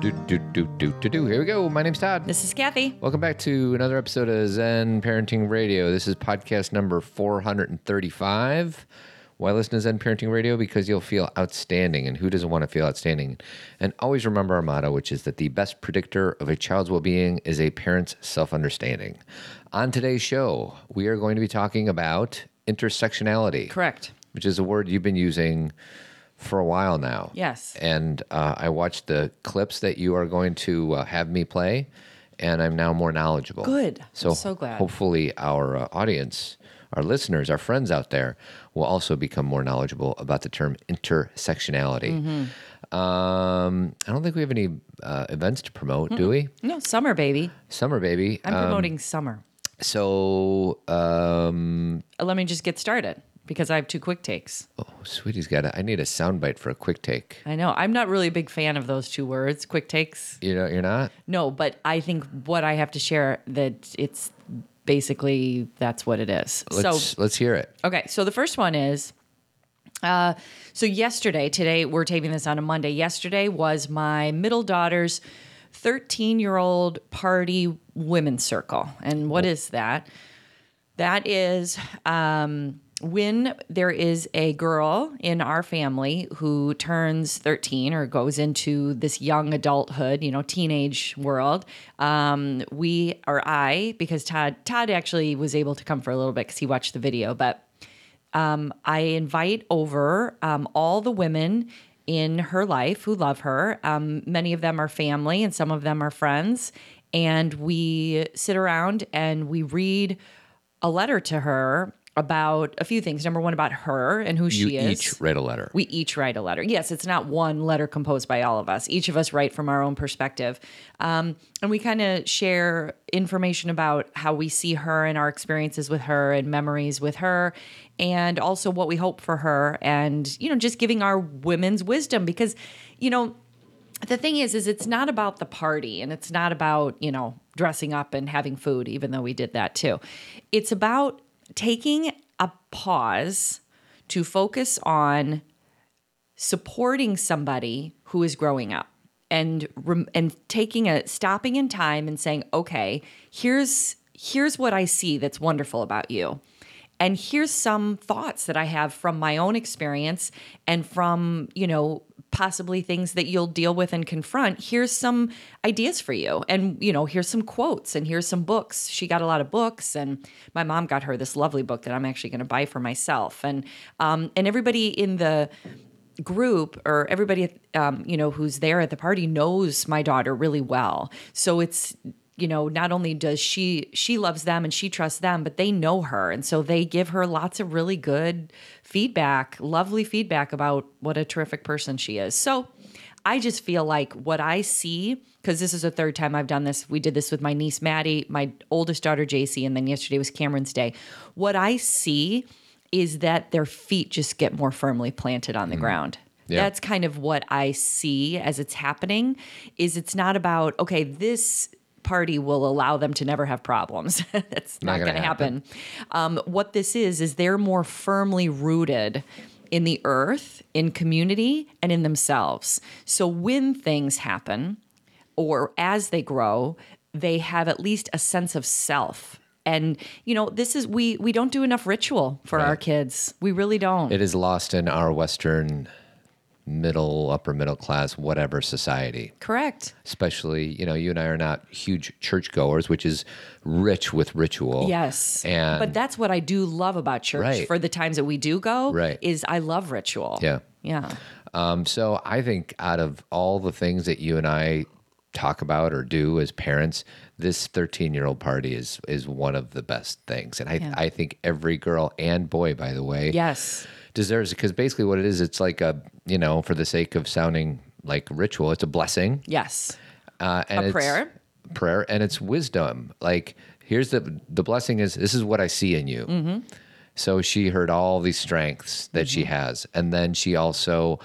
Do, do, do, do, do, do. Here we go. My name's Todd. This is Cathy. Welcome back to another episode of Zen Parenting Radio. This is podcast number 435. Why listen to Zen Parenting Radio? Because you'll feel outstanding. And who doesn't want to feel outstanding? And always remember our motto, which is that the best predictor of a child's well being is a parent's self understanding. On today's show, we are going to be talking about intersectionality, Correct. which is a word you've been using for a while now. Yes. And uh, I watched the clips that you are going to uh, have me play, and I'm now more knowledgeable. Good. I'm So, so glad. hopefully, our uh, audience, our listeners, our friends out there will also become more knowledgeable about the term intersectionality. Mm-hmm. Um, I don't think we have any uh, events to promote, do we? No, summer, baby. Summer, baby. I'm Um, promoting summer. so, um, Uh, Let me just get started because I have two quick takes. oh, sweetie's got it. I need a soundbite for a quick take. I know. I'm not really a big fan of those two words, quick takes. You know, you're not. No, but I think what I have to share that it's basically that's what it is. Let's so let's hear it. Okay, so the first one is uh, so yesterday, today we're taping this on a Monday. Yesterday was my middle daughter's 13 year old party women's circle. And what is that? That is um, when there is a girl in our family who turns 13 or goes into this young adulthood, you know, teenage world. Um, we or I, because Todd Todd actually was able to come for a little bit because he watched the video, but um, I invite over um, all the women in her life who love her. Um, many of them are family and some of them are friends. And we sit around and we read a letter to her about a few things. Number one, about her and who You she is. We each write a letter. We each write a letter. Yes, it's not one letter composed by all of us. Each of us write from our own perspective. Um, and we kind of share information about how we see her and our experiences with her and memories with her, and also what we hope for her, and, you know, just giving our women's wisdom because, you know, the thing is is it's not about the party and it's not about you know dressing up and having food even though we did that too it's about taking a pause to focus on supporting somebody who is growing up and and taking a stopping in time and saying okay here's here's what i see that's wonderful about you. And here's some thoughts that i have from my own experience and from you know possibly things that you'll deal with and confront here's some ideas for you. And you know here's some quotes and here's some books. She got a lot of books and my mom got her this lovely book that i'm actually going to buy for myself. And um, and everybody in the group or everybody um, you know who's there at the party knows my daughter really well. So it's you know not only does she she loves them and she trusts them but they know her and so they give her lots of really good feedback lovely feedback about what a terrific person she is so i just feel like what i see because this is the third time i've done this we did this with my niece maddie my oldest daughter jc and then yesterday was cameron's day what i see is that their feet just get more firmly planted on the mm-hmm. ground. Yeah. That's kind of what I see as it's happening is it's not about okay, this party will allow them to never have problems. That's Not not, going to happen. Um, what this is is they're more firmly rooted in the earth, in community, and in themselves. So when things happen, or as they grow, they have at least a sense of self. And you know, this is we we don't do enough ritual for our kids. We really don't. It is lost in our Western middle, upper middle class, whatever society. Correct. Especially, you know, you and I are not huge churchgoers, which is rich with ritual. Yes. And but that's what I do love about church Right. for the times that we do go. Right. Is I love ritual. Yeah. Yeah. Um, so I think out of all the things that you and I talk about or do as parents, this 13 year old party is is one of the best things. And I Yeah. I think every girl and boy, by the way, Yes. Deserves it because basically what it is, it's like a you know, for the sake of sounding like ritual, it's a blessing. Yes. Uh, and A prayer. prayer, and it's wisdom. Like here's the the blessing is this is what I see in you. Mm-hmm. So she heard all these strengths that she Mm-hmm. has, and then she also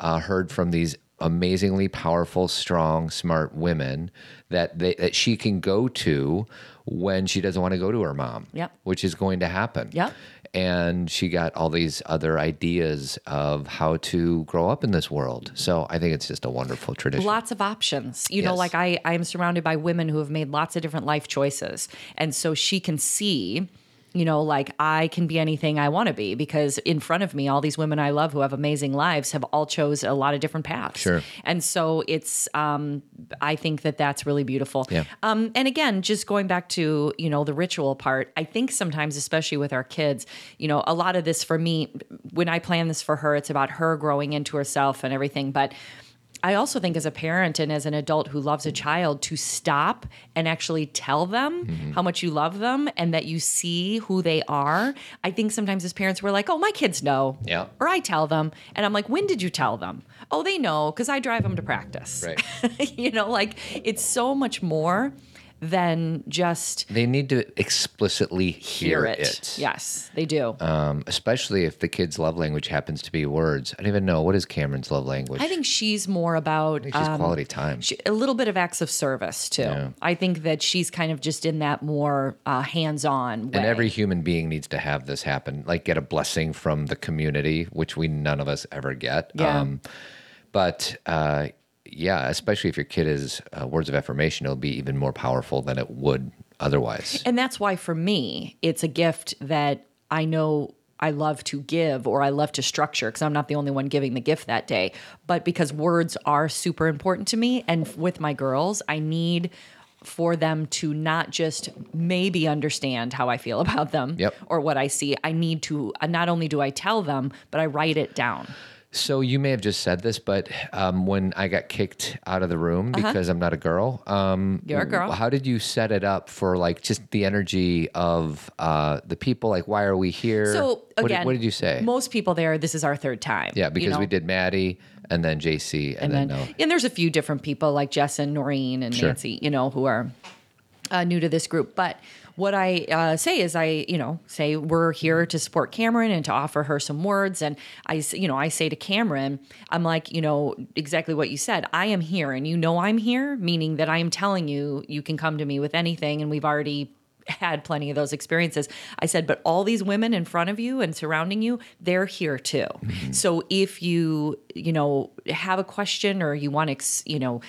uh, heard from these amazingly powerful, strong, smart women that they, that she can go to when she doesn't want to go to her mom. Yep. which is going to happen. Yep. And she got all these other ideas of how to grow up in this world. So I think it's just a wonderful tradition. lots of options you know like i i'm surrounded by women who have made lots of different life choices and so she can see you know like i can be anything i want to be because in front of me all these women i love who have amazing lives have all chose a lot of different paths Sure. and so it's um i think that that's really beautiful Yeah. um and again just going back to you know the ritual part i think sometimes especially with our kids you know a lot of this for me when i plan this for her it's about her growing into herself and everything but I also think as a parent and as an adult who loves a child to stop and actually tell them Mm-hmm. how much you love them and that you see who they are. I think sometimes as parents we're like, "Oh, my kids know." Yeah. Or I tell them and I'm like, "When did you tell them?" "Oh, they know cuz I drive them to practice." Right. you know, like it's so much more than just They need to explicitly hear, it. Yes, they do. Um, especially if the kid's love language happens to be words. I don't even know what is Cameron's love language. I think she's more about she's um, quality time. she, a little bit of acts of service too. Yeah. I think that she's kind of just in that more uh, hands-on way. and every human being needs to have this happen, like get a blessing from the community, which we none of us ever get. Um, Yeah. but uh, yeah, especially if your kid is uh, words of affirmation, it'll be even more powerful than it would otherwise. and that's why for me, it's a gift that I know I love to give or I love to structure because I'm not the only one giving the gift that day, but because words are super important to me. And with my girls, I need for them to not just maybe understand how I feel about them Yep. or what I see. I need to, uh, not only do I tell them, but I write it down. So you may have just said this, but um, when I got kicked out of the room because I'm not a girl, um, Uh-huh. You're a girl. How did you set it up for like just the energy of uh, the people? Like, why are we here? So What did- again, what, did you say? Most people there, this is our third time. yeah, you because know? we did Maddie and then JC and, and then, then no. and there's a few different people like Jess and Noreen and Sure. Nancy, you know, who are uh, new to this group. But what I uh, say is, I you know say we're here to support Cameron and to offer her some words. And I you know I say to Cameron, I'm like you know exactly what you said. I am here, and you know I'm here, meaning that I am telling you you can come to me with anything, and we've already had plenty of those experiences. I said, but all these women in front of you and surrounding you, they're here too. Mm-hmm. So if you, you know, have a question or you want to, you know,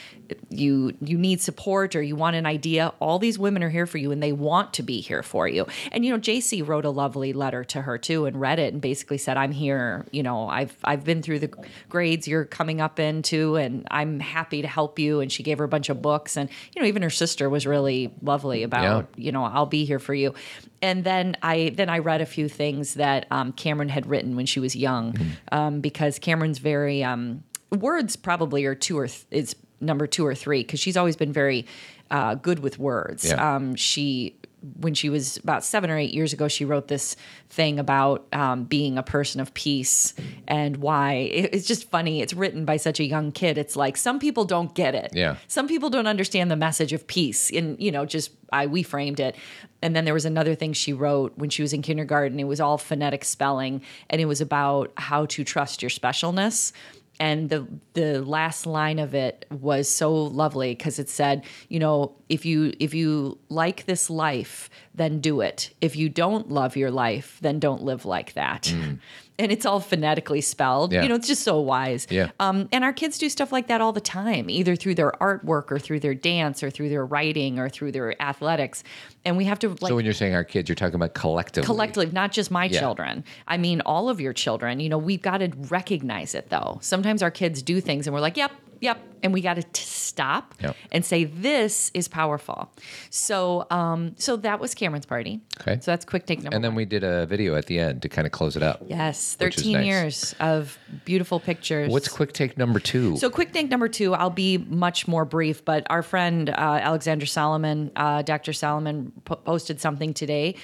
you you need support or you want an idea, all these women are here for you and they want to be here for you. And you know, JC wrote a lovely letter to her too and read it and basically said, "I'm here, you know, I've I've been through the grades you're coming up into and I'm happy to help you." And she gave her a bunch of books and you know, even her sister was really lovely about you know i'll be here for you. And then i then i read a few things that um, cameron had written when she was young um, because cameron's very um, words probably are two or th- is number two or three because she's always been very uh, good with words. Yeah. um, she when she was about seven or eight years ago she wrote this thing about um, being a person of peace and why. It- it's just funny. It's written by such a young kid. It's like some people don't get it. Yeah. some people don't understand the message of peace and you know just i we framed it. And then there was another thing she wrote when she was in kindergarten. It was all phonetic spelling and it was about how to trust your specialness and the the last line of it was so lovely because it said you know if you if you like this life then do it. If you don't love your life then don't live like that mm. And it's all phonetically spelled Yeah. you know it's just so wise Yeah. um, and our kids do stuff like that all the time, either through their artwork or through their dance or through their writing or through their athletics. And we have to like So when you're saying our kids, you're talking about collectively. collectively, not just my Yeah. children. I mean, all of your children. You know, we've got to recognize it though. Sometimes our kids do things and we're like, yep, yep. And we got to stop Yep. and say, this is powerful. So, um, so that was Cameron's party. Okay. So that's quick take number And then one. we did a video at the end to kind of close it up. Yes, 13 nice. years of beautiful pictures. What's quick take number two? So, quick take number two, I'll be much more brief, but our friend uh, Alexandra Solomon, uh, Dr. Solomon, po- posted something today.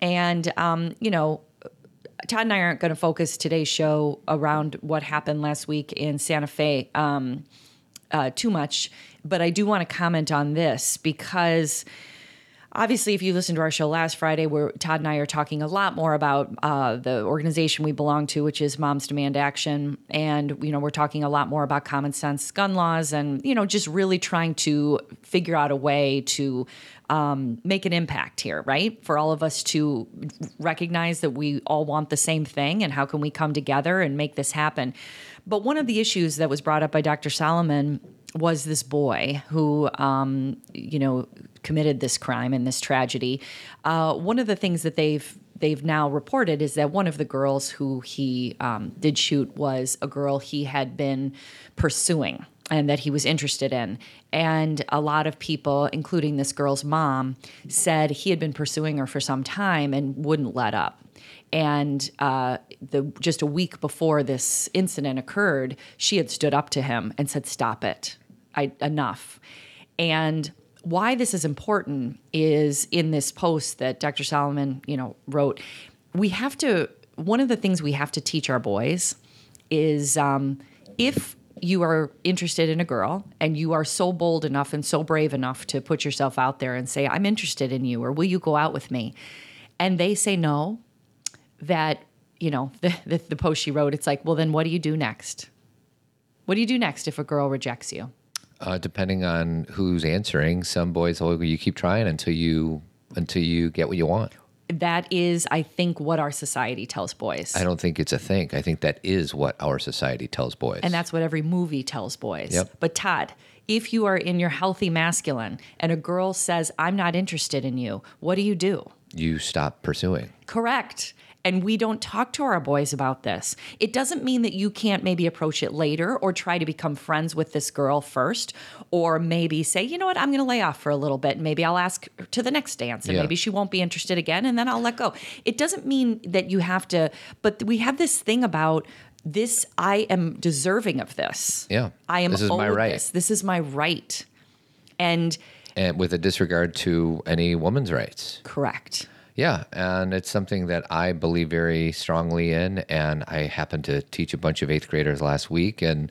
And, um, you know, Todd and I aren't going to focus today's show around what happened last week in Santa Fe um, uh, too much, but I do want to comment on this because obviously, if you listened to our show last Friday, where Todd and I are talking a lot more about uh, the organization we belong to, which is Moms Demand Action, and you know, we're talking a lot more about common sense gun laws, and you know, just really trying to figure out a way to um, make an impact here, right? For all of us to recognize that we all want the same thing, and how can we come together and make this happen? But one of the issues that was brought up by Dr. Solomon was this boy who, um, you know, committed this crime and this tragedy. Uh, one of the things that they've they've now reported is that one of the girls who he um, did shoot was a girl he had been pursuing and that he was interested in. And a lot of people, including this girl's mom, said he had been pursuing her for some time and wouldn't let up. And uh, the just a week before this incident occurred, she had stood up to him and said, "Stop it, I, enough." And why this is important is in this post that Dr. Solomon, you know, wrote. We have to. One of the things we have to teach our boys is um, if you are interested in a girl and you are so bold enough and so brave enough to put yourself out there and say, I'm interested in you, or will you go out with me? And they say no, that, you know, the, the, the post she wrote, it's like, well, then what do you do next? What do you do next if a girl rejects you? Uh, depending on who's answering, some boys will you keep trying until you until you get what you want. That is, I think, what our society tells boys. I don't think it's a think. I think that is what our society tells boys. And that's what every movie tells boys. Yep. But Todd, if you are in your healthy masculine and a girl says, I'm not interested in you, what do you do? you stop pursuing. Correct. And we don't talk to our boys about this. It doesn't mean that you can't maybe approach it later or try to become friends with this girl first, or maybe say, you know what, I'm going to lay off for a little bit. And maybe I'll ask her to the next dance and Yeah. maybe she won't be interested again and then I'll let go. It doesn't mean that you have to, but we have this thing about this I am deserving of this. Yeah. I am This is my right. This. this is my right. And And with a disregard to any woman's rights. correct. Yeah, and it's something that I believe very strongly in, and I happened to teach a bunch of eighth graders last week and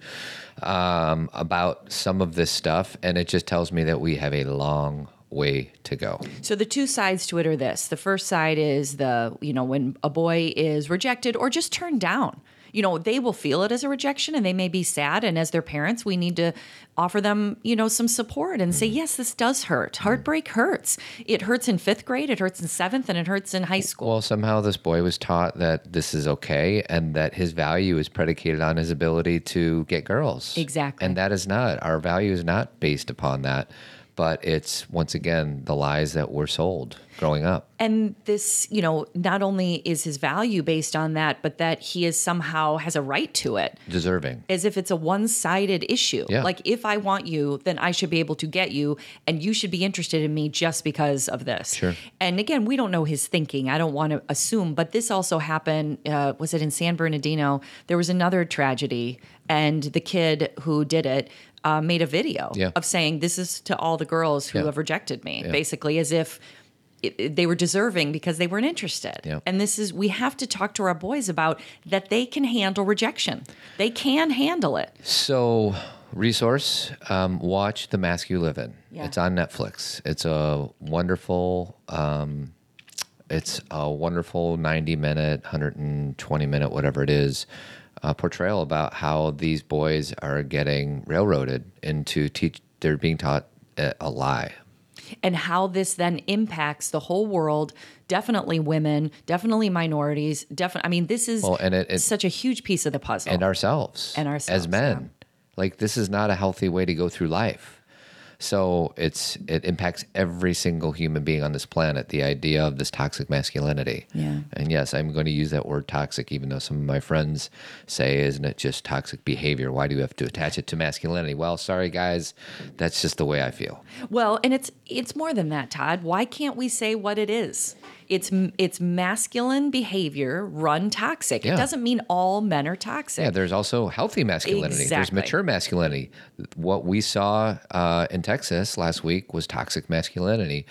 um, about some of this stuff, and it just tells me that we have a long way to go. So the two sides to it are this. The first side is the, you know, when a boy is rejected or just turned down. You know, they will feel it as a rejection and they may be sad. And as their parents, we need to offer them, you know, some support and say, mm-hmm. yes, this does hurt. Mm-hmm. Heartbreak hurts. It hurts in fifth grade, it hurts in seventh, and it hurts in high school. Well, somehow this boy was taught that this is okay and that his value is predicated on his ability to get girls. Exactly. And that is not, our value is not based upon that, but it's once again the lies that were sold growing up. and this, you know, not only is his value based on that, but that he is somehow has a right to it. Deserving. as if it's a one-sided issue. Yeah. Like if I want you, then I should be able to get you and you should be interested in me just because of this. Sure. And again, we don't know his thinking. I don't want to assume, but this also happened uh, was it in San Bernardino? There was another tragedy and the kid who did it uh, made a video Yeah. of saying this is to all the girls who Yeah. have rejected me, basically as if it, it- they were deserving because they weren't interested. Yeah. And this is we have to talk to our boys about that they can handle rejection. They can handle it. So, resource, um, watch The Mask You Live In. Yeah. It's on Netflix. It's a wonderful, um, it's a wonderful 90 minute, 120 minute, whatever it is, uh, portrayal about how these boys are getting railroaded into teach. They're being taught a, a lie. And how this then impacts the whole world, definitely women, definitely minorities, definitely I mean this is Well, and it- it- such a huge piece of the puzzle. and ourselves And ourselves, as men like this is not a healthy way to go through life so it's it impacts every single human being on this planet the idea of this toxic masculinity Yeah. and yes i'm going to use that word toxic even though some of my friends say isn't it just toxic behavior why do you have to attach it to masculinity well sorry guys that's just the way i feel Well, and it's it's more than that, Todd. Why can't we say what it is? It's it's masculine behavior run toxic. Yeah. It doesn't mean all men are toxic. Yeah, there's also healthy masculinity. There's mature masculinity. What we saw uh, in Texas last week was toxic masculinity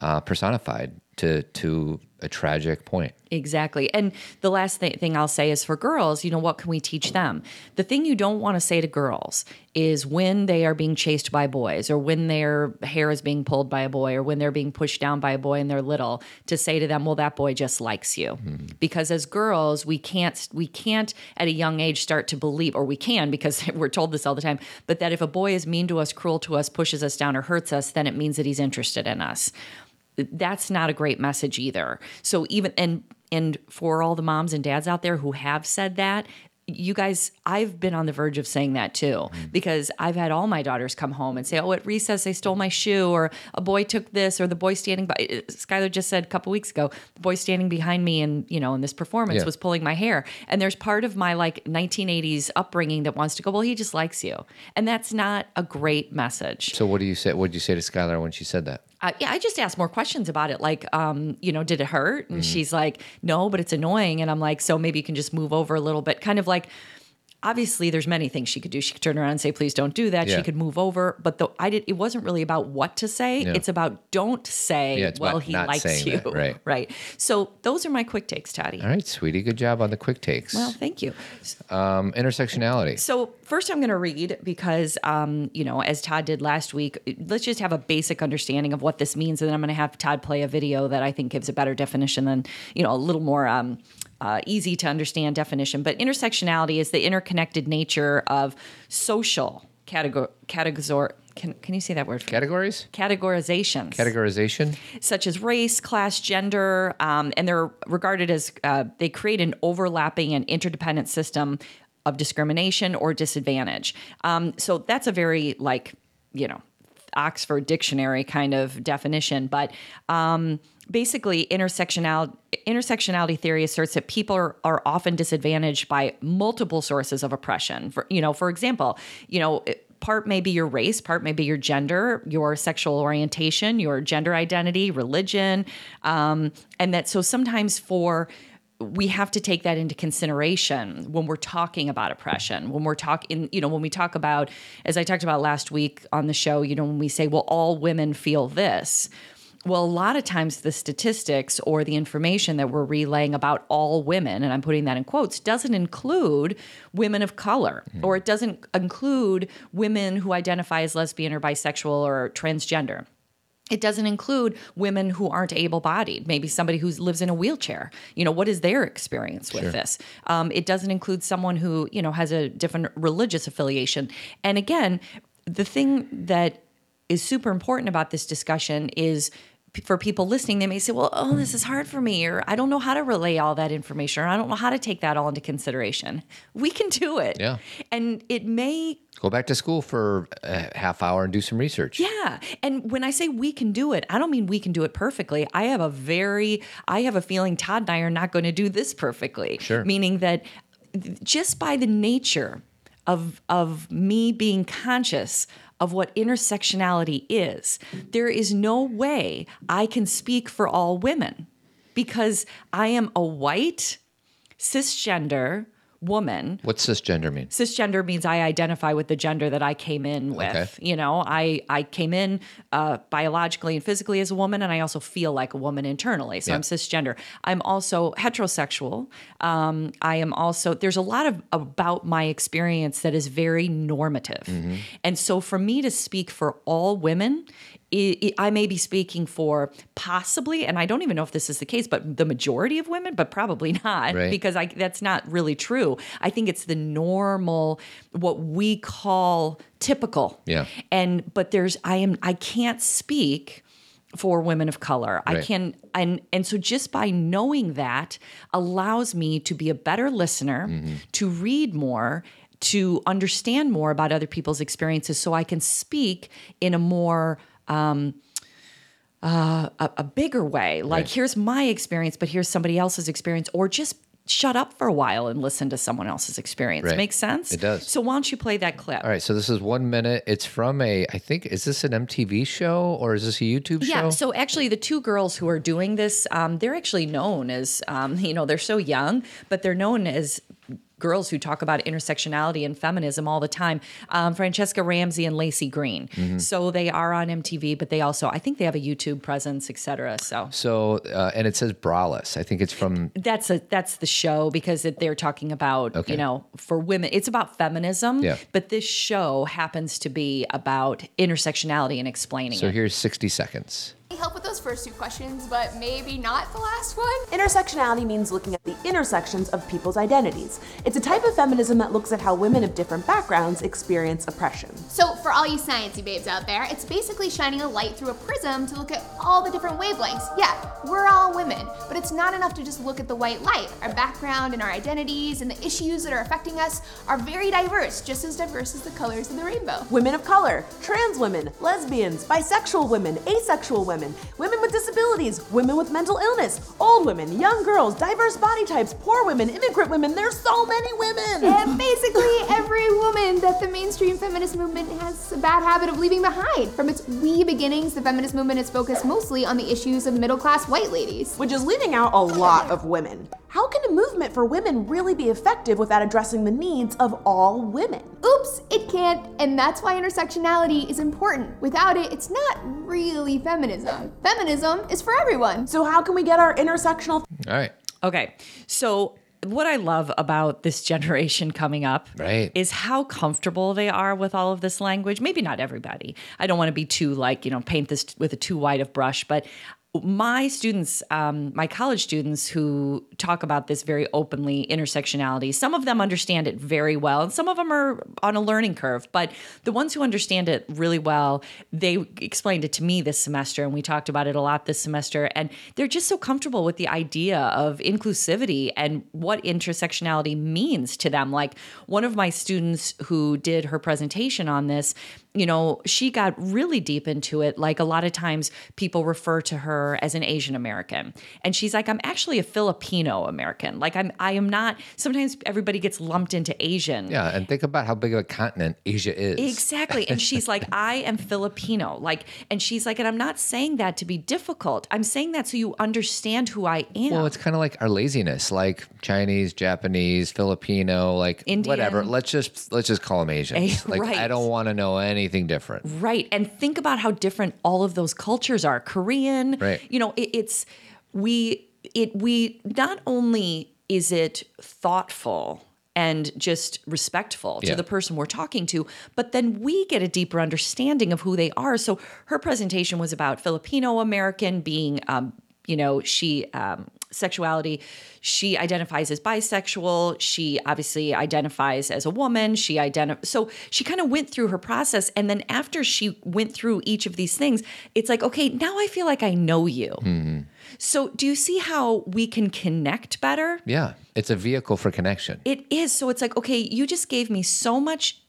uh, personified. To to a tragic point. Exactly. And the last th- thing I'll say is for girls, you know, what can we teach them? The thing you don't want to say to girls is when they are being chased by boys or when their hair is being pulled by a boy or when they're being pushed down by a boy and they're little to say to them, well, that boy just likes you. Hmm. Because as girls, we can't, we can't at a young age start to believe, or we can because we're told this all the time, but that if a boy is mean to us, cruel to us, pushes us down, or hurts us, then it means that he's interested in us that's not a great message either. So even and and for all the moms and dads out there who have said that, you guys, I've been on the verge of saying that too, Mm. because I've had all my daughters come home and say, "Oh, at recess they stole my shoe," or "A boy took this," or "The boy standing by." Skylar just said a couple weeks ago, "The boy standing behind me and you know in this performance Yeah. was pulling my hair." And there's part of my like 1980s upbringing that wants to go, "Well, he just likes you," and that's not a great message. So what do you say? What did you say to Skylar when she said that? Uh, yeah, I just asked more questions about it. Like, um, you know, did it hurt? Mm-hmm. And she's like, no, but it's annoying. And I'm like, so maybe you can just move over a little bit. Kind of like, obviously, there's many things she could do. She could turn around and say, please don't do that. Yeah. She could move over. But the, I did. It wasn't really about what to say. Yeah. It's about don't say. Yeah, well, he likes you. that, right. Right. So those are my quick takes, Toddy. All right, sweetie, good job on the quick takes. Well, thank you. um, intersectionality. So first, I'm going to read because, um, you know, as Todd did last week, let's just have a basic understanding of what this means, and then I'm going to have Todd play a video that I think gives a better definition than, you know, a little more um, uh, easy to understand definition. But intersectionality is the interconnected nature of social categor categor. Can, can you say that word? Categories? Categorizations Categorization? such as race, class, gender, um, and they're regarded as uh, they create an overlapping and interdependent system of discrimination or disadvantage. Um, so that's a very like you know Oxford Dictionary kind of definition, but. Um, Basically, intersectional intersectionality theory asserts that people are, are often disadvantaged by multiple sources of oppression. For you know, for example, you know, part may be your race, part may be your gender, your sexual orientation, your gender identity, religion, um, and that so sometimes for we have to take that into consideration when we're talking about oppression when we're talking you know when we talk about as i talked about last week on the show you know when we say well all women feel this well, a lot of times the statistics or the information that we're relaying about all women, and I'm putting that in quotes, doesn't include women of color, or it doesn't include women who identify as lesbian or bisexual or transgender. It doesn't include women who aren't able bodied, maybe somebody who lives in a wheelchair. You know, what is their experience with this? Um, it doesn't include someone who, you know, has a different religious affiliation. And again, the thing that is super important about this discussion is for people listening, they may say, well, oh, this is hard for me, or I don't know how to relay all that information, or I don't know how to take that all into consideration. We can do it. Yeah. And it may Go back to school for a half hour and do some research. yeah. And when I say we can do it, I don't mean we can do it perfectly. I have a very, I have a feeling Todd and I are not going to do this perfectly. Sure. Meaning that just by the nature of, of me being conscious of what intersectionality is, there is no way I can speak for all women because I am a white, cisgender woman What's cisgender mean? cisgender means I identify with the gender that I came in with. Okay. You know, I I came in uh, biologically and physically as a woman, and I also feel like a woman internally. So Yeah. I'm cisgender. I'm also heterosexual. Um, I am also there's a lot of about my experience that is very normative, Mm-hmm. and so for me to speak for all women. I i I may be speaking for possibly, and I don't even know if this is the case, but the majority of women, but probably not, Right. because I, that's not really true. I think it's the normal, what we call typical. Yeah. And but there's I am I can't speak for women of color. I can and and so just by knowing that allows me to be a better listener, Mm-hmm. to read more, to understand more about other people's experiences so I can speak in a more um, uh, a, a bigger way. Like, Right. here's my experience, but here's somebody else's experience, or just shut up for a while and listen to someone else's experience. Right. Makes sense? It does. So, why don't you play that clip? All right, so this is one minute. It's from a, I think, is this an MTV show or is this a YouTube show? Yeah. So actually, the two girls who are doing this, um, they're actually known as, um, you know, they're so young, but they're known as girls who talk about intersectionality and feminism all the time um, Franchesca Ramsey and Laci Green so they are on mtv but they also i think they have a youtube presence etc so So, uh, and it says braless. I think it's from that's a that's the show because it, they're talking about Okay. you know for women it's about feminism Yeah. but this show happens to be about intersectionality and explaining it. So it here's 60 seconds. Help with those first two questions, but maybe not the last one. Intersectionality means looking at the intersections of people's identities. It's a type of feminism that looks at how women of different backgrounds experience oppression. So, for all you sciencey babes out there, it's basically shining a light through a prism to look at all the different wavelengths. Yeah, we're all women, but it's not enough to just look at the white light. Our background and our identities and the issues that are affecting us are very diverse, just as diverse as the colors of the rainbow. Women of color, trans women, lesbians, bisexual women, asexual women, women with disabilities, women with mental illness, old women, young girls, diverse body types, poor women, immigrant women. There's so many women! And basically, every woman that the mainstream feminist movement has a bad habit of leaving behind. From its wee beginnings, the feminist movement has focused mostly on the issues of middle class white ladies. which is leaving out a lot of women. How can a movement for women really be effective without addressing the needs of all women? Oops, it can't, and that's why intersectionality is important. Without it, it's not really feminism. Feminism is for everyone. So, how can we get our intersectional All right. Okay. So what I love about this generation coming up Right. is how comfortable they are with all of this language. Maybe not everybody. I don't want to be too like, you know, paint this with a too wide of brush, but my students, um, my college students who talk about this very openly, intersectionality, some of them understand it very well, and some of them are on a learning curve. But the ones who understand it really well, they explained it to me this semester, and we talked about it a lot this semester. And they're just so comfortable with the idea of inclusivity and what intersectionality means to them. Like one of my students who did her presentation on this, you know, she got really deep into it. Like a lot of times people refer to her as an Asian American. And she's like, I'm actually a Filipino American. Like I'm I am not sometimes everybody gets lumped into Asian. Yeah. And think about how big of a continent Asia is. Exactly. And she's like, I am Filipino. Like, and she's like, and I'm not saying that to be difficult. I'm saying that so you understand who I am. Well, it's kind of like our laziness, like Chinese, Japanese, Filipino, like Indian. whatever. Let's just let's just call them Asians. Eh, like right. I don't want to know anything different. Right. And think about how different all of those cultures are. Korean, Right. you know, it, it's we it we not only is it thoughtful and just respectful to Yeah. the person we're talking to, but then we get a deeper understanding of who they are. So her presentation was about Filipino American being um, you know, she um sexuality. She identifies as bisexual. She obviously identifies as a woman. She identif- so she kind of went through her process, and then after she went through each of these things, it's like, okay, now I feel like I know you. Mm-hmm. So do you see how we can connect better? Yeah. It's a vehicle for connection. It is. So it's like, okay, you just gave me so much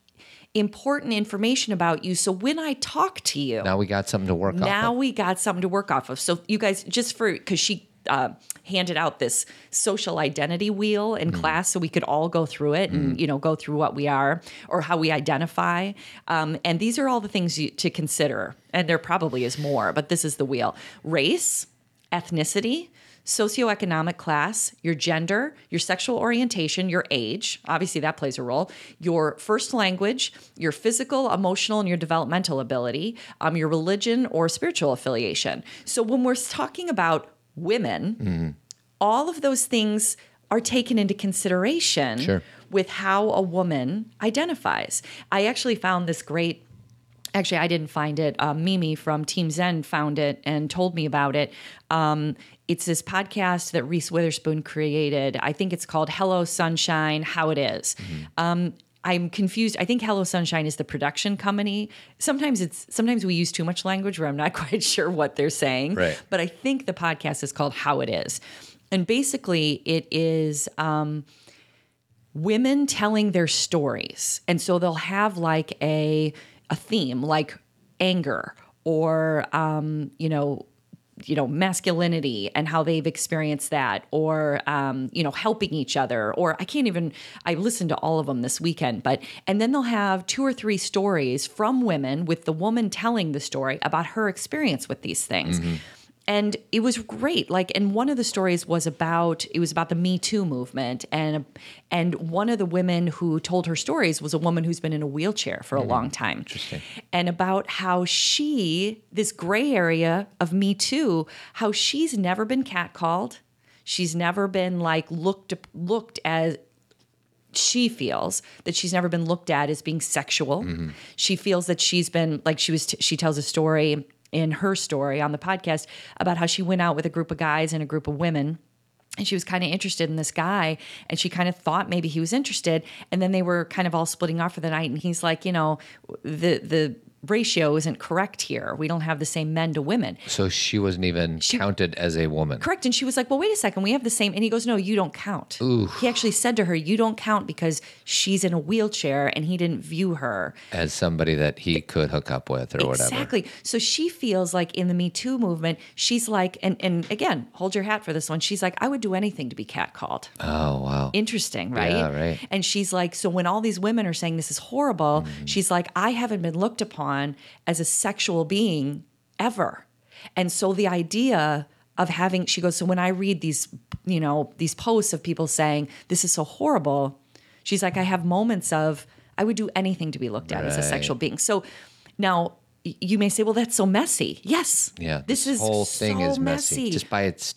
important information about you. So when I talk to you, Now we got something to work now off. we got something to work off of. So you guys, just for because she uh, handed out this social identity wheel in class, so we could all go through it and you know go through what we are or how we identify. Um, and these are all the things you, to consider. And there probably is more, but this is the wheel: race, ethnicity. Socioeconomic class, your gender, your sexual orientation, your age, obviously that plays a role, your first language, your physical, emotional, and your developmental ability, um, your religion or spiritual affiliation. So when we're talking about women, all of those things are taken into consideration Sure. with how a woman identifies. I actually found this great actually i didn't find it um, mimi from team zen found it and told me about it um, it's this podcast that reese witherspoon created i think it's called hello sunshine how it is. Um, i'm confused i think hello sunshine is the production company sometimes it's sometimes we use too much language where i'm not quite sure what they're saying Right. but i think the podcast is called how it is and basically it is um, women telling their stories. And so they'll have like a a theme like anger or um, you know, you know, masculinity and how they've experienced that, or um, you know, helping each other, or I can't even I listened to all of them this weekend, but and then they'll have two or three stories from women with the woman telling the story about her experience with these things. And it was great like and one of the stories was about it was about the me too movement and and one of the women who told her stories was a woman who's been in a wheelchair for a mm-hmm. long time Interesting. and about how she this gray area of me too how she's never been catcalled she's never been like looked looked as she feels that she's never been looked at as being sexual. Mm-hmm. She feels that she's been like she was. T- she tells a story in her story on the podcast about how she went out with a group of guys and a group of women. And she was kind of interested in this guy, and she kind of thought maybe he was interested. And then they were kind of all splitting off for the night. And he's like, you know, the the ratio isn't correct here. We don't have the same men to women. So she wasn't even counted as a woman. Correct. And she was like, well, wait a second. We have the same. And he goes, no, you don't count. He actually said to her, you don't count because she's in a wheelchair and he didn't view her. As somebody that he could hook up with or whatever. Exactly. So she feels like in the Me Too movement, she's like, and, and again, hold your hat for this one. She's like, I would do anything to be catcalled. Oh, wow. Interesting, right? Yeah, right. And she's like, so when all these women are saying this is horrible, Mm-hmm. she's like, I haven't been looked upon as a sexual being ever. And so the idea of having, she goes, so when I read these, you know, these posts of people saying this is so horrible, she's like, I have moments of, I would do anything to be looked at as a sexual being. So now you may say, well, that's so messy. Yes. Yeah, This, is whole thing so is messy. just by its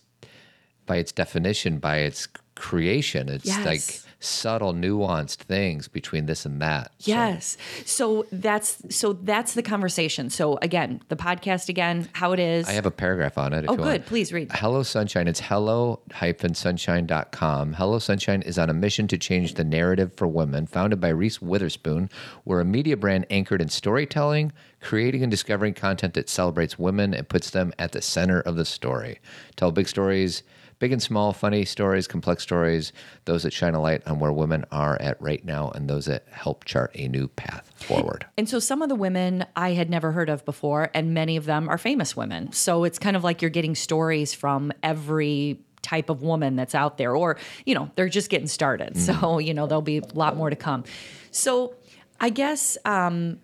by its definition, by its creation. It's Yes. like subtle, nuanced things between this and that. Yes. So that's so that's the conversation. So again, the podcast again, how it is. I have a paragraph on it. Oh, you want. good. Please read. Hello Sunshine. It's hello-sunshine.com. Hello Sunshine is on a mission to change the narrative for women, founded by Reese Witherspoon. We're a media brand anchored in storytelling, creating and discovering content that celebrates women and puts them at the center of the story. Tell big stories, big and small, funny stories, complex stories, those that shine a light on where women are at right now and those that help chart a new path forward. And so some of the women I had never heard of before, and many of them are famous women. So it's kind of like you're getting stories from every type of woman that's out there, or, you know, they're just getting started. So, you know, there'll be a lot more to come. So I guess um,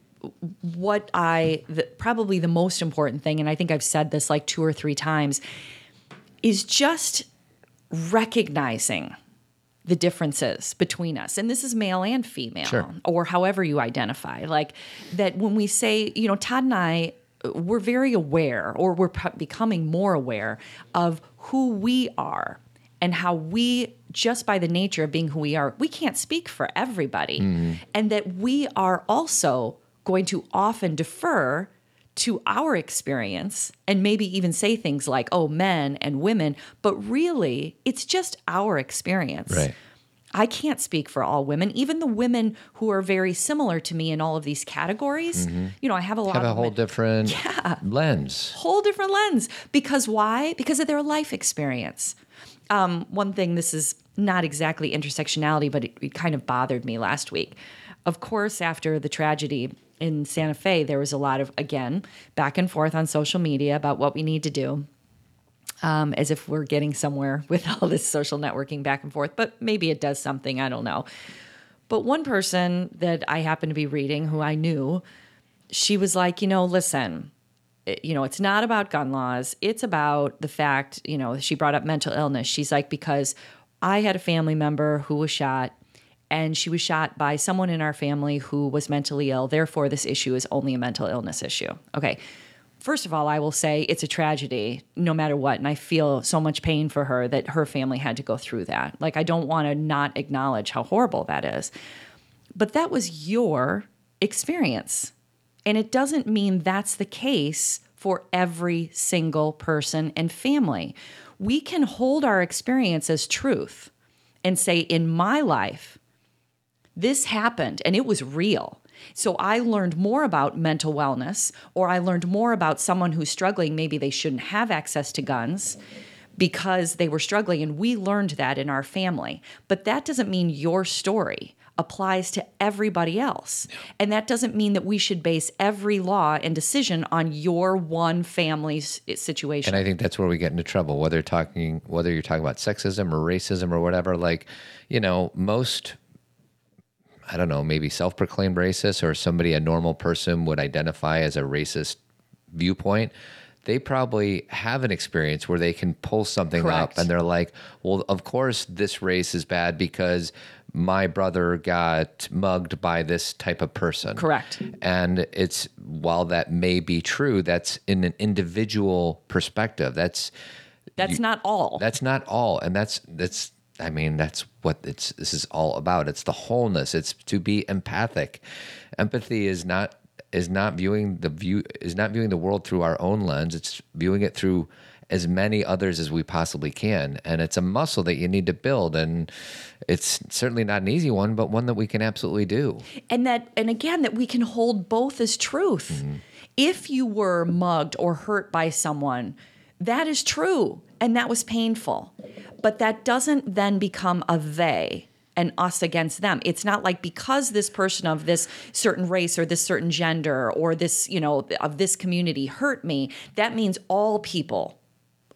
what I, the, probably the most important thing, and I think I've said this like two or three times, is just recognizing the differences between us. And this is male and female, Sure. or however you identify. Like that when we say, you know, Todd and I, we're very aware, or we're becoming more aware of who we are and how we, just by the nature of being who we are, we can't speak for everybody. Mm-hmm. And that we are also going to often defer to our experience and maybe even say things like, oh, men and women, but really it's just our experience. Right. I can't speak for all women, even the women who are very similar to me in all of these categories. You know, I have a lot Have a of whole women- different lens. whole different lens. Because why? Because of their life experience. Um, one thing, this is not exactly intersectionality, but it, it kind of bothered me last week. Of course, after the tragedy in Santa Fe, there was a lot of, again, back and forth on social media about what we need to do. Um, as if we're getting somewhere with all this social networking back and forth, but maybe it does something. I don't know. But one person that I happened to be reading who I knew, she was like, you know, listen, it- you know, it's not about gun laws. It's about the fact, you know, she brought up mental illness. She's like, because I had a family member who was shot and she was shot by someone in our family who was mentally ill. Therefore, this issue is only a mental illness issue. Okay. First of all, I will say it's a tragedy no matter what. And I feel so much pain for her that her family had to go through that. Like, I don't want to not acknowledge how horrible that is. But that was your experience. And it doesn't mean that's the case for every single person and family. We can hold our experience as truth and say, in my life, this happened and it was real. So I learned more about mental wellness, or I learned more about someone who's struggling. Maybe they shouldn't have access to guns because they were struggling. And we learned that in our family. But that doesn't mean your story applies to everybody else. And that doesn't mean that we should base every law and decision on your one family's situation. And I think that's where we get into trouble, whether talking whether you're talking about sexism or racism or whatever. Like, you know, most I don't know, maybe self-proclaimed racist or somebody a normal person would identify as a racist viewpoint. they probably have an experience where they can pull something Correct. up and they're like, well, of course this race is bad because my brother got mugged by this type of person. Correct. And it's while that may be true, that's in an individual perspective. That's That's not all. that's not all and that's that's i mean that's what it's this is all about. It's the wholeness. It's to be empathic. Empathy is not is not viewing the view is not viewing the world through our own lens. It's viewing it through as many others as we possibly can. And it's a muscle that you need to build. And it's certainly not an easy one but one that we can absolutely do. And that and again that we can hold both as truth. Mm-hmm. If you were mugged or hurt by someone that is true. And that was painful but that doesn't then become a they and us against them it's not like because this person of this certain race or this certain gender or this you know of this community hurt me that means all people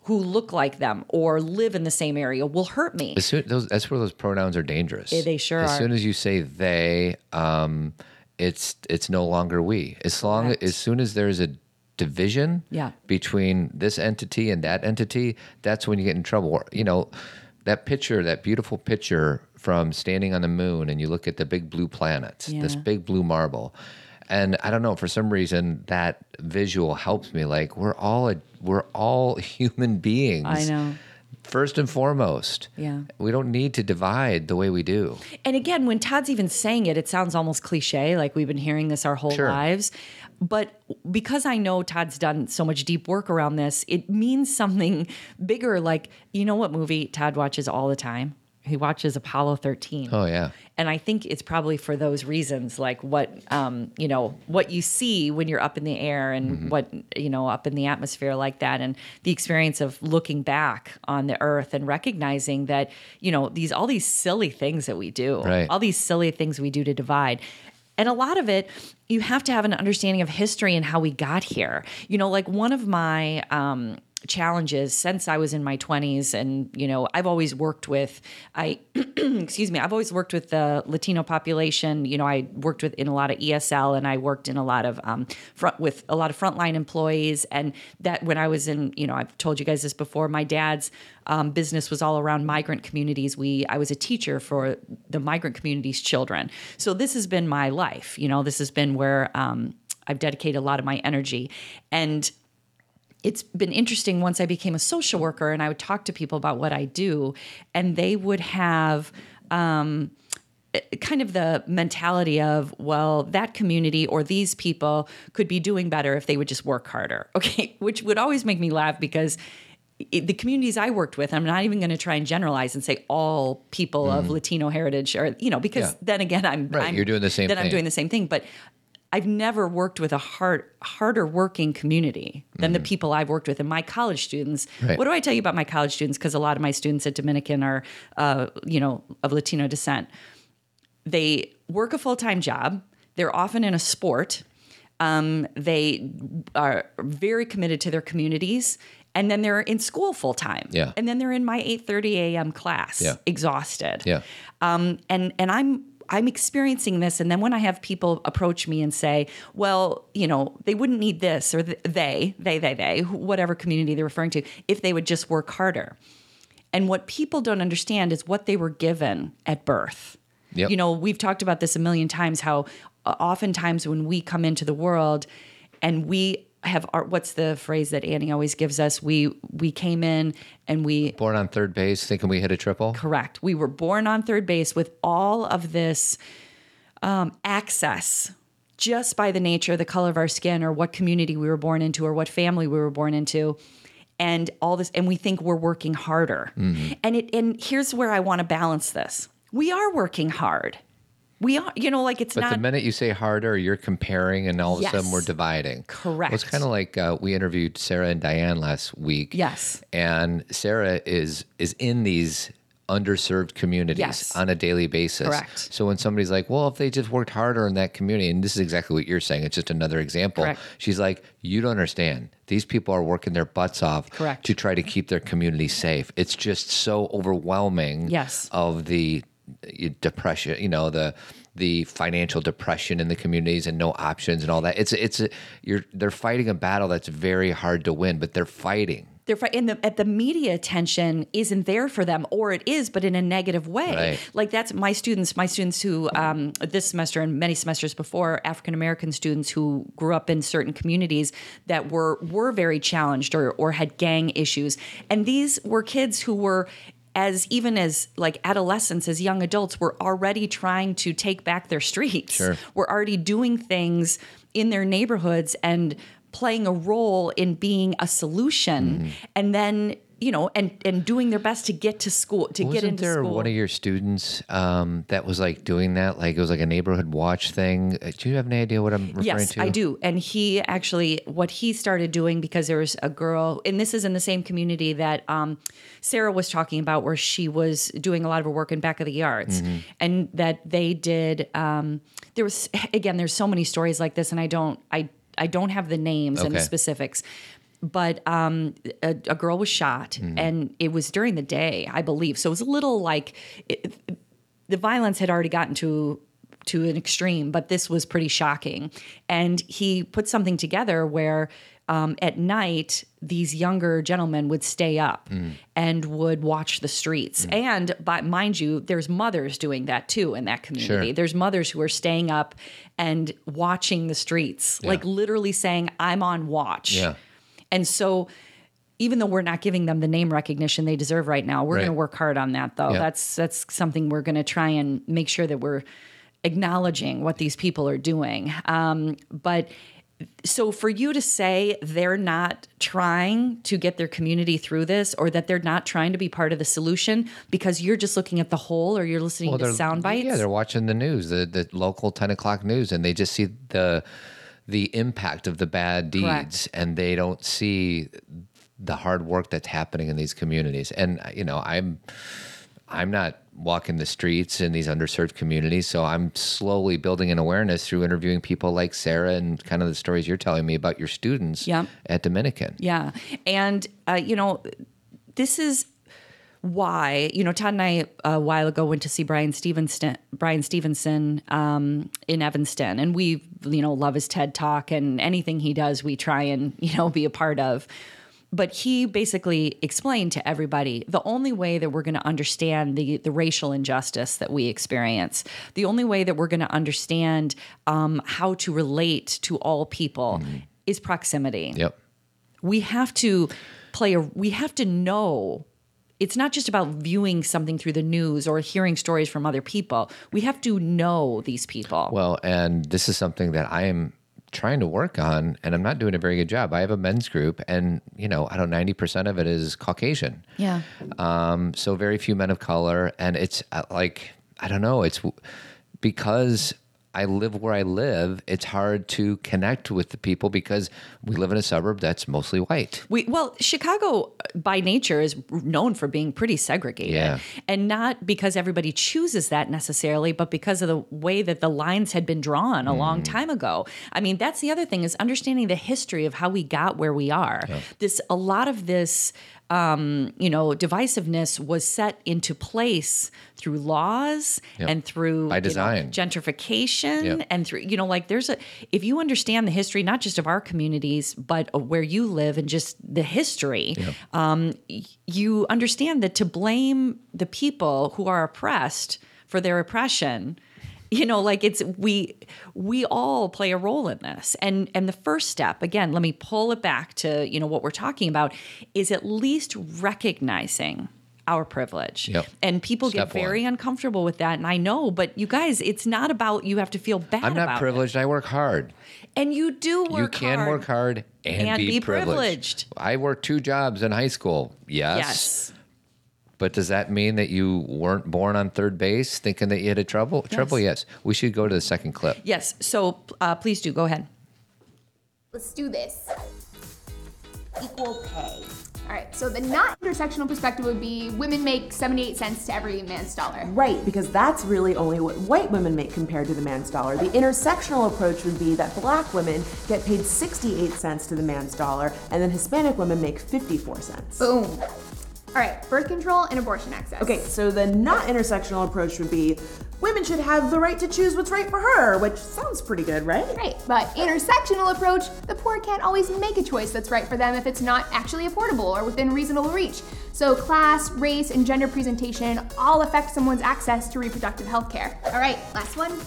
who look like them or live in the same area will hurt me As soon, those, that's where those pronouns are dangerous. Yeah, they sure as are. soon as you say they, um, it's it's no longer we. As long Correct. as soon as there's a division Yeah. between this entity and that entity, that's when you get in trouble. Or, You know, that picture, that beautiful picture from standing on the moon, and you look at the big blue planets, this big blue marble. And I don't know, for some reason, that visual helps me. Like we're all a, we're all human beings. I know. First and foremost. Yeah. We don't need to divide the way we do. And again, when Todd's even saying it, it sounds almost cliche, like we've been hearing this our whole Sure. lives. But because I know Todd's done so much deep work around this, it means something bigger. Like, you know what movie Todd watches all the time? He watches Apollo 13. Oh yeah. And I think it's probably for those reasons, like what um, you know, what you see when you're up in the air and Mm-hmm. what you know up in the atmosphere like that, and the experience of looking back on the Earth and recognizing that you know these all these silly things that we do, Right. all these silly things we do to divide. And a lot of it, you have to have an understanding of history and how we got here. You know, like one of my um, challenges since I was in my 20s, and, you know, I've always worked with, I, excuse me, I've always worked with the Latino population. You know, I worked with in a lot of ESL and I worked in a lot of um, front with a lot of frontline employees. And that when I was in, you know, I've told you guys this before, my dad's um, business was all around migrant communities. We, I was a teacher for the migrant communities' children. So this has been my life. You know, this has been where um, I've dedicated a lot of my energy. And it's been interesting once I became a social worker and I would talk to people about what I do, and they would have um, kind of the mentality of, well, that community or these people could be doing better if they would just work harder. Okay, which would always make me laugh because the communities I worked with, I'm not even going to try and generalize and say all people of Latino heritage or you know because Yeah. then again I'm Right, I'm, you're doing the same Then I'm doing the same thing, but I've never worked with a hard, harder working community than the people I've worked with. And my college students, Mm-hmm. Right. what do I tell you about my college students? Because a lot of my students at Dominican are, uh, you know, of Latino descent. They work a full time job. They're often in a sport. Um, they are very committed to their communities, and then they're in school full time. Yeah. and then they're in my eight thirty a.m. class, Yeah. exhausted Yeah. um, and and I'm I'm experiencing this, and then when I have people approach me and say, "Well, you know, they wouldn't need this," or th- they, they, they, they, whatever community they're referring to, if they would just work harder. And what people don't understand is what they were given at birth. Yep. You know, we've talked about this a million times. How uh, oftentimes when we come into the world, and we have our what's the phrase that Annie always gives us? We we came in and we Born on third base, thinking we hit a triple. Correct. We were born on third base with all of this um, access just by the nature, the color of our skin, or what community we were born into, or what family we were born into, and all this. And we think we're working harder. And it. And here's where I want to balance this: we are working hard. We are. You know, like it's But not. the minute you say harder, you're comparing, and all of a sudden we're dividing. Correct. Well, it's kind of like uh, we interviewed Sarah and Diane last week. Yes. And Sarah is is in these underserved communities Yes. on a daily basis. Correct. So when somebody's like, "Well, if they just worked harder in that community," and this is exactly what you're saying, it's just another example. Correct. She's like, "You don't understand. These people are working their butts off Correct. to try to keep their community safe. It's just so overwhelming. Yes. Of the depression, you know, the the financial depression in the communities and no options and all that. It's it's a, you're they're fighting a battle that's very hard to win, but they're fighting. they're fi- and the at the media attention isn't there for them or it is but in a negative way Right. like that's my students my students who um, this semester and many semesters before african american students who grew up in certain communities that were were very challenged or or had gang issues and these were kids who were as even as like adolescents as young adults were already trying to take back their streets Sure. were already doing things in their neighborhoods and playing a role in being a solution Mm-hmm. and then you know and and doing their best to get to school to Wasn't get into there school one of your students um, that was like doing that? Like it was like a neighborhood watch thing. Uh, Do you have any idea what I'm referring Yes, to? I do. And he actually, what he started doing because there was a girl, and this is in the same community that um, Sarah was talking about, where she was doing a lot of her work in back of the yards, Mm-hmm. and that they did. Um, there was again, there's so many stories like this, and I don't, I, I don't have the names and the specifics. But um, a, a girl was shot, Mm-hmm. and it was during the day, I believe. So it was a little like it, the violence had already gotten to to an extreme, but this was pretty shocking. And he put something together where um, at night these younger gentlemen would stay up Mm. and would watch the streets. And but mind you, there's mothers doing that too in that community. Sure. There's mothers who are staying up and watching the streets, like literally saying, "I'm on watch." Yeah. And so even though we're not giving them the name recognition they deserve right now, we're Right. going to work hard on that though. Yeah. That's that's something we're going to try and make sure that we're acknowledging what these people are doing. Um, but so for you to say they're not trying to get their community through this or that they're not trying to be part of the solution because you're just looking at the whole or you're listening to sound bites Yeah, they're watching the news, the the local ten o'clock news, and they just see the the impact of the bad deeds, Correct. and they don't see the hard work that's happening in these communities. And you know, I'm I'm not walking the streets in these underserved communities, so I'm slowly building an awareness through interviewing people like Sarah and kind of the stories you're telling me about your students at Dominican. Yeah. And, uh, you know, this is why, you know, Todd and I a while ago went to see Bryan Stevenson, Bryan Stevenson um, in Evanston. And we, you know, love his TED talk and anything he does, we try and, you know, be a part of. But he basically explained to everybody the only way that we're going to understand the, the racial injustice that we experience, the only way that we're going to understand um, how to relate to all people is proximity Yep. we have to play a we have to know it's not just about viewing something through the news or hearing stories from other people we have to know these people Well, and this is something that I am trying to work on, and I'm not doing a very good job. I have a men's group, and you know, I don't. Ninety percent of it is Caucasian, yeah um, so very few men of color, and it's uh, like I don't know. It's because I live where I live. It's hard to connect with the people because we live in a suburb that's mostly white. we well chicago uh, by nature is known for being pretty segregated Yeah. and not because everybody chooses that necessarily but because of the way that the lines had been drawn a long time ago i mean that's the other thing is understanding the history of how we got where we are this a lot of this um, you know, divisiveness was set into place through laws and through By you know, design. gentrification Yep. and through you know like there's a if you understand the history not just of our communities but where you live and just the history um, you understand that to blame the people who are oppressed for their oppression you know like it's we we all play a role in this and and the first step again let me pull it back to you know what we're talking about is at least recognizing our privilege Yep. and people Step get very uncomfortable with that and i know but you guys it's not about you have to feel bad I'm not privileged. I work hard. and you do work you can hard. work hard and, and be, be privileged. privileged. I worked two jobs in high school. Yes. yes But does that mean that you weren't born on third base thinking that you had a trouble? Trouble, yes. We should go to the second clip. yes so uh, please do go ahead Let's do this. Equal pay. All right, so the not intersectional perspective would be women make 78 cents to every man's dollar. Right, because that's really only what white women make compared to the man's dollar. The intersectional approach would be that black women get paid 68 cents to the man's dollar, and then Hispanic women make 54 cents. Boom. All right, birth control and abortion access. Okay, so the not intersectional approach would be women should have the right to choose what's right for her, which sounds pretty good, right? Right, but intersectional approach, the poor can't always make a choice that's right for them if it's not actually affordable or within reasonable reach. So class, race, and gender presentation all affect someone's access to reproductive health care. All right, last one.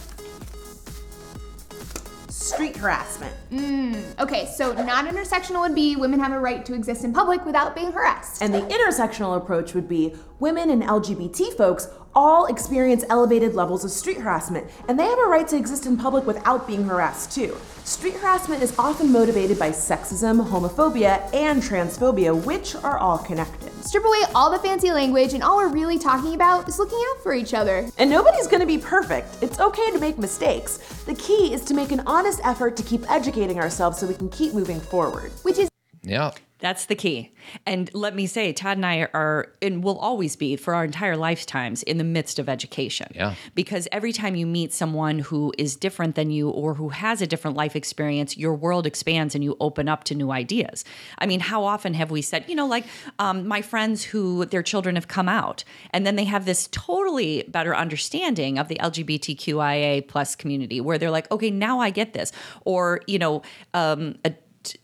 Street harassment. Mm, okay, so non intersectional would be women have a right to exist in public without being harassed. And the intersectional approach would be women and LGBT folks all experience elevated levels of street harassment, and they have a right to exist in public without being harassed too. Street harassment is often motivated by sexism, homophobia, and transphobia, which are all connected. Strip away all the fancy language, and all we're really talking about is looking out for each other. And nobody's gonna be perfect. It's okay to make mistakes. The key is to make an honest effort to keep educating ourselves so we can keep moving forward. Which is Yeah. That's the key. And let me say, Todd and I are, and will always be for our entire lifetimes, in the midst of education. Yeah. Because every time you meet someone who is different than you or who has a different life experience, your world expands and you open up to new ideas. I mean, how often have we said, you know, like um, my friends who their children have come out and then they have this totally better understanding of the LGBTQIA plus community where they're like, okay, now I get this. Or, you know, um, a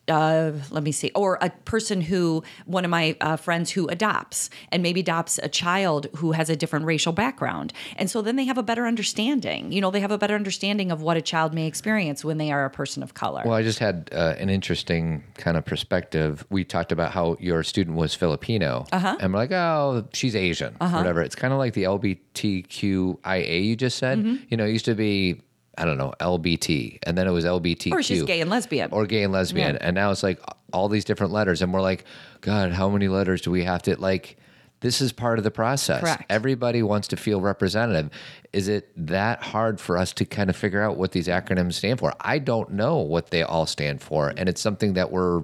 uh, let me see, or a person who, one of my uh, friends who adopts and maybe adopts a child who has a different racial background. And so then they have a better understanding. You know, they have a better understanding of what a child may experience when they are a person of color. Well, I just had uh, an interesting kind of perspective. We talked about how your student was Filipino, uh-huh. and we're like, oh, she's Asian, Uh-huh. whatever. It's kind of like the LBTQIA you just said. Mm-hmm. You know, it used to be, I don't know, LBT, and then it was LBTQ. or she's gay and lesbian. Or gay and lesbian. Yeah. And now it's like all these different letters. And we're like, God, how many letters do we have to, like, this is part of the process. Correct. Everybody wants to feel representative. Is it that hard for us to kind of figure out what these acronyms stand for? I don't know what they all stand for. And it's something that we're,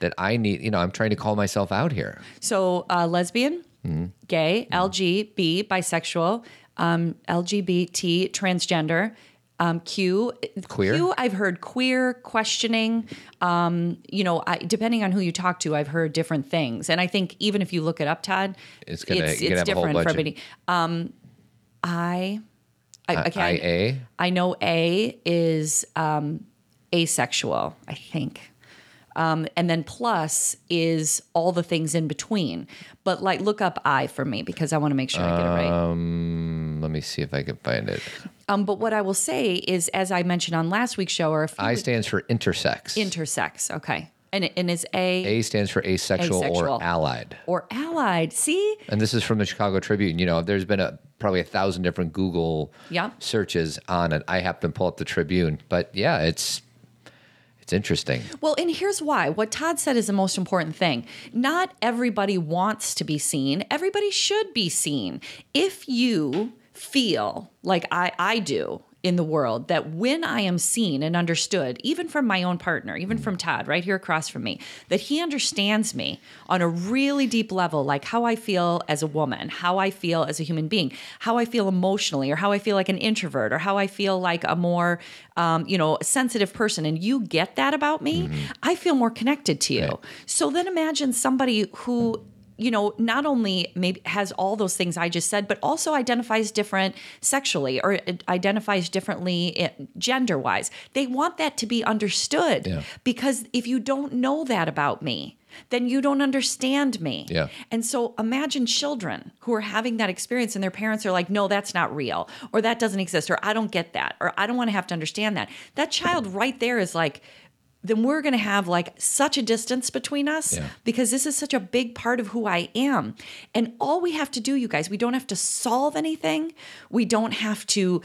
that I need, you know, I'm trying to call myself out here. So uh, lesbian, Mm-hmm. gay, LG, B, bisexual, um, LGBT, transgender. Um, Q, Queer? Q, I've heard queer, questioning. Um, you know, I, depending on who you talk to, I've heard different things. And I think even if you look it up, Todd, It's gonna- it's, it's different for everybody. Um, I, I, I- okay, I- I know A is um, asexual, I think. Um, and then plus is all the things in between. But like, look up I for me because I want to make sure I get it right. Um, let me see if I can find it. Um, but what I will say is, as I mentioned on last week's show, or few I stands for intersex. intersex. Okay, and and is A, A stands for asexual, Asexual. or allied. or allied? See, And this is from the Chicago Tribune. You know, there's been a probably a thousand different Google Yeah. searches on it. I happen to pull up the Tribune, but yeah, it's it's interesting. Well, and here's why. What Todd said is the most important thing. Not everybody wants to be seen. Everybody should be seen. If you feel like I, I do in the world that when I am seen and understood, even from my own partner, even from Todd right here across from me, that he understands me on a really deep level, like how I feel as a woman, how I feel as a human being, how I feel emotionally, or how I feel like an introvert, or how I feel like a more, um, you know, sensitive person, and you get that about me, I feel more connected to you. So then imagine somebody who you know, not only maybe has all those things I just said, but also identifies different sexually or it identifies differently eh, gender wise. They want that to be understood Yeah. because if you don't know that about me, then you don't understand me. Yeah. And so imagine children who are having that experience and their parents are like, no, that's not real, or that doesn't exist, or I don't get that, or I don't want to have to understand that. That child right there is like, then we're going to have like such a distance between us Yeah. because this is such a big part of who I am. And all we have to do, you guys, we don't have to solve anything. We don't have to,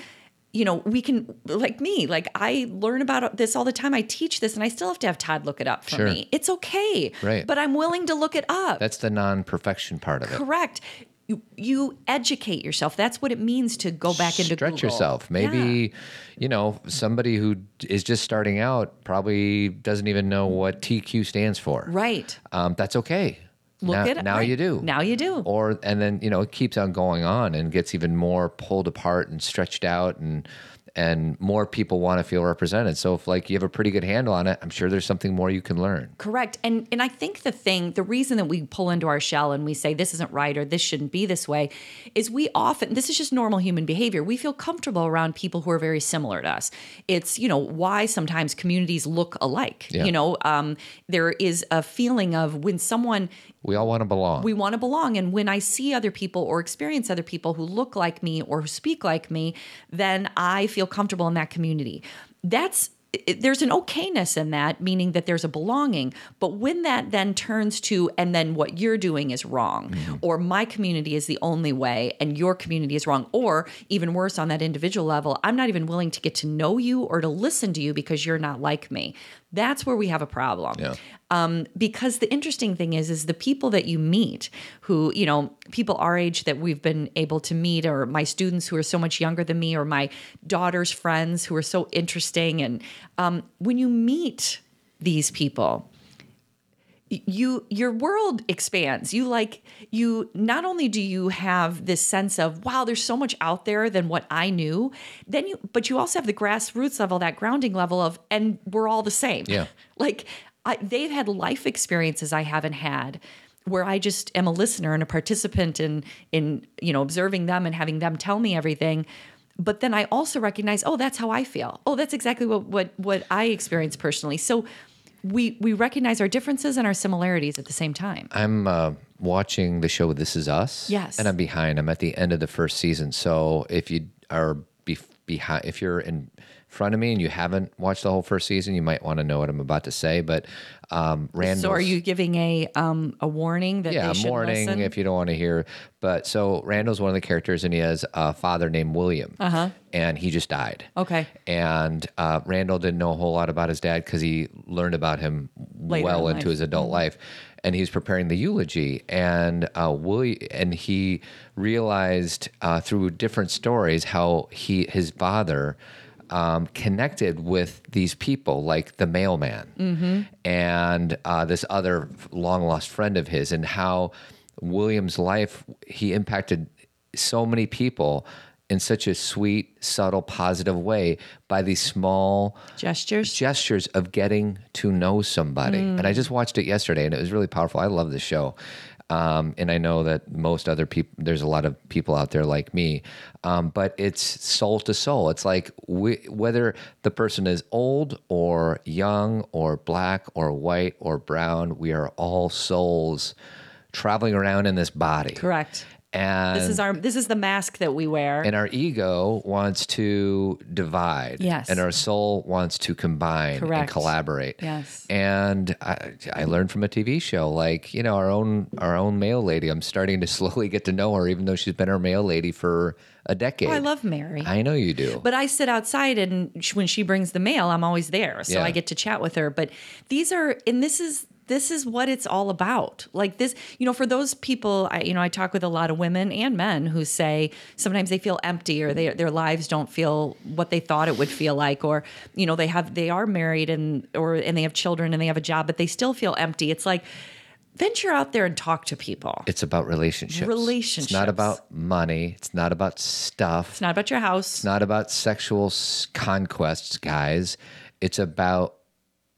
you know, we can, like me, like I learn about this all the time. I teach this and I still have to have Todd look it up for Sure. me. It's okay. Right. But I'm willing to look it up. That's the non-perfection part of it. Correct. You, you educate yourself. That's what it means to go back into Stretch Google. yourself. Maybe, you know, somebody who is just starting out probably doesn't even know what TQ stands for. Right. Um, that's okay. Look now, at it. now right. you do. Now you do. or and then you know it keeps on going on and gets even more pulled apart and stretched out and and more people want to feel represented. So if like you have a pretty good handle on it, I'm sure there's something more you can learn. Correct. And and I think the thing, the reason that we pull into our shell and we say this isn't right or this shouldn't be this way is we often this is just normal human behavior. We feel comfortable around people who are very similar to us. It's, you know, why sometimes communities look alike. Yeah. You know, um, there is a feeling of when someone We all want to belong. we want to belong. And when I see other people or experience other people who look like me or who speak like me, then I feel comfortable in that community. That's there's an okayness in that, meaning that there's a belonging. But when that then turns to, and then what you're doing is wrong, mm-hmm. or my community is the only way, and your community is wrong, or even worse on that individual level, I'm not even willing to get to know you or to listen to you because you're not like me. That's where we have a problem Yeah. um, because the interesting thing is is the people that you meet who you know people our age that we've been able to meet or my students who are so much younger than me or my daughter's friends who are so interesting and um, when you meet these people you your world expands. You like you not only do you have this sense of wow there's so much out there than what i knew then you but you also have the grassroots level that grounding level of and we're all the same. Yeah. like I, they've had life experiences i haven't had where i just am a listener and a participant in in you know observing them and having them tell me everything. But then i also recognize oh that's how i feel. Oh that's exactly what what what i experience personally. So we we recognize our differences and our similarities at the same time. I'm uh, watching the show This Is Us. Yes. And I'm behind. I'm at the end of the first season. So if you are be- behind, if you're in front of me and you haven't watched the whole first season, you might want to know what I'm about to say. But um, Randall. So are you giving a um a warning that Yeah, they morning listen? if you don't want to hear. But so Randall's one of the characters, and he has a father named William, uh-huh. and he just died. Okay. And uh, Randall didn't know a whole lot about his dad because he learned about him Later well in into life. his adult life, and he was preparing the eulogy. And uh, William, and he realized uh, through different stories how he his father. Um, connected with these people like the mailman and uh, this other long lost friend of his, and how William's life he impacted so many people in such a sweet, subtle, positive way by these small Gestures. gestures of getting to know somebody. And I just watched it yesterday and it was really powerful. I love the show. Um, and I know that most other people, there's a lot of people out there like me, um, but it's soul to soul. It's like we, whether the person is old or young or black or white or brown, we are all souls traveling around in this body. Correct. And This is our this is the mask that we wear. and our ego wants to divide. Yes. And our soul wants to combine and collaborate. Yes. And I, I learned from a TV show, like you know, our own our own mail lady. I'm starting to slowly get to know her, even though she's been our mail lady for a decade. Oh, I love Mary. I know you do. But I sit outside, and sh- when she brings the mail, I'm always there, so Yeah. I get to chat with her. But these are, and this is this is what it's all about. Like this, you know, for those people, I, you know, I talk with a lot of women and men who say sometimes they feel empty or they, their lives don't feel what they thought it would feel like, or you know, they have they are married and or and they have children and they have a job, but they still feel empty. It's like venture out there and talk to people. it's about relationships. Relationships. It's not about money. It's not about stuff. It's not about your house. It's not about sexual conquests, guys. It's about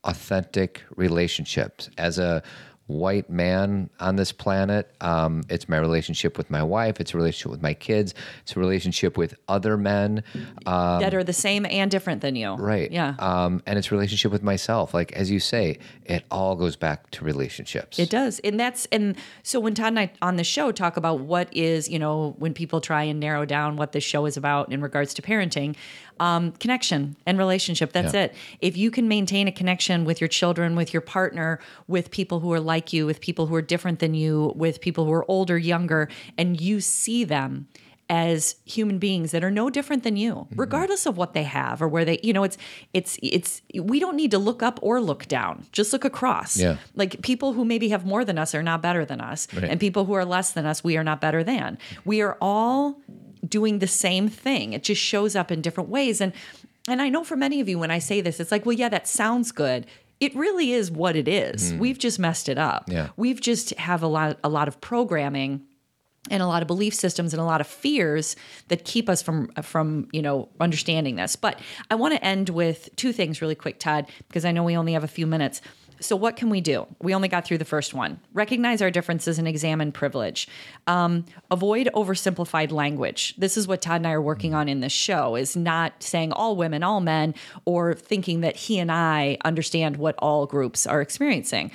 authentic relationships. As a white man on this planet, um, it's my relationship with my wife. It's a relationship with my kids. It's a relationship with other men. that are the same and different than you. Right. Yeah. Um, and it's relationship with myself. Like as you say, it all goes back to relationships. It does. And that's and so when Todd and I on the show talk about what is, you know, when people try and narrow down what the show is about in regards to parenting, um, connection and relationship. That's Yeah. it. If you can maintain a connection with your children, with your partner, with people who are like you, with people who are different than you, with people who are older, younger, and you see them as human beings that are no different than you Mm-hmm. regardless of what they have or where they you know it's it's it's we don't need to look up or look down just look across Yeah. like people who maybe have more than us are not better than us Right. and people who are less than us we are not better than we are all doing the same thing. It just shows up in different ways. And and i know for many of you when i say this it's like well yeah that sounds good. It really is what it is. Mm. We've just messed it up. Yeah. we've just have a lot a lot of programming and a lot of belief systems and a lot of fears that keep us from from you know understanding this. But i want to end with two things really quick todd because i know we only have a few minutes so what can we do? We only got through the first one. Recognize our differences and examine privilege. Um, avoid oversimplified language. This is what todd and i are working on in this show is not saying all women all men or thinking that he and i understand what all groups are experiencing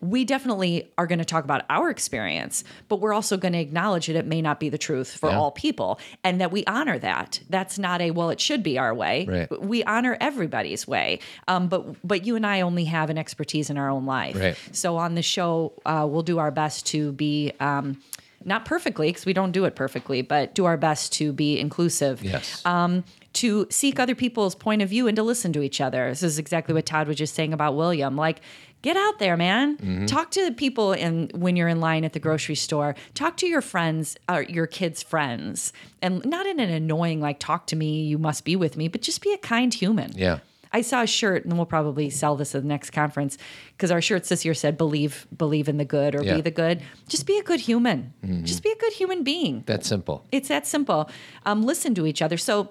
we definitely are going to talk about our experience, but we're also going to acknowledge that it may not be the truth for Yeah. all people and that we honor that. That's not a, well, it should be our way. Right. We honor everybody's way. Um, but, but you and I only have an expertise in our own life. Right. So on the show, uh, we'll do our best to be, um, not perfectly, because we don't do it perfectly, but do our best to be inclusive Yes. um, to seek other people's point of view and to listen to each other. This is exactly what Todd was just saying about William. Like, get out there, man. Mm-hmm. Talk to the people in when you're in line at the grocery store. Talk to your friends, or your kids' friends, and not in an annoying like "talk to me, you must be with me," but just be a kind human. Yeah. I saw a shirt, and we'll probably sell this at the next conference because our shirts this year said "believe, believe in the good" or Yeah. "be the good." Just be a good human. Mm-hmm. Just be a good human being. That's simple. It's that simple. Um, listen to each other. So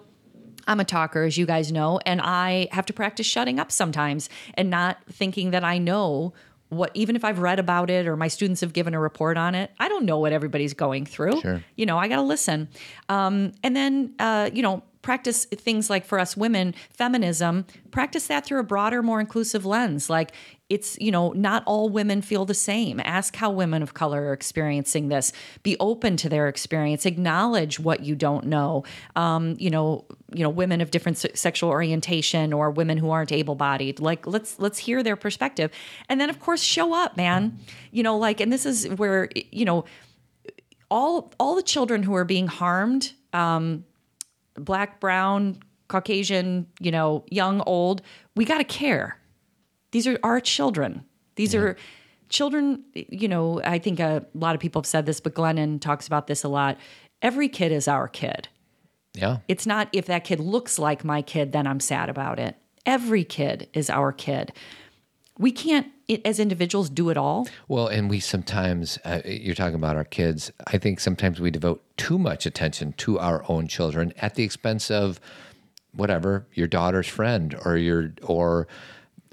I'm a talker, as you guys know, and I have to practice shutting up sometimes and not thinking that I know what, even if I've read about it or my students have given a report on it, I don't know what everybody's going through. Sure. You know, I got to listen. Um, and then, uh, you know, practice things like for us women, feminism, practice that through a broader, more inclusive lens. Like it's, you know, not all women feel the same. Ask how women of color are experiencing this. Be open to their experience. Acknowledge what you don't know. Um, you know, you know, women of different se- sexual orientation or women who aren't able-bodied. Like let's let's hear their perspective. And then of course show up, man. You know, like and this is where, you know, all all the children who are being harmed um, black brown caucasian you know young old we got to care. These are our children. These are children you know i think a lot of people have said this but glennon talks about this a lot. Every kid is our kid. Yeah. it's not if that kid looks like my kid then i'm sad about it. Every kid is our kid we can't i- as individuals do it all Well, and we sometimes, uh, you're talking about our kids. I think sometimes we devote too much attention to our own children at the expense of whatever your daughter's friend or your or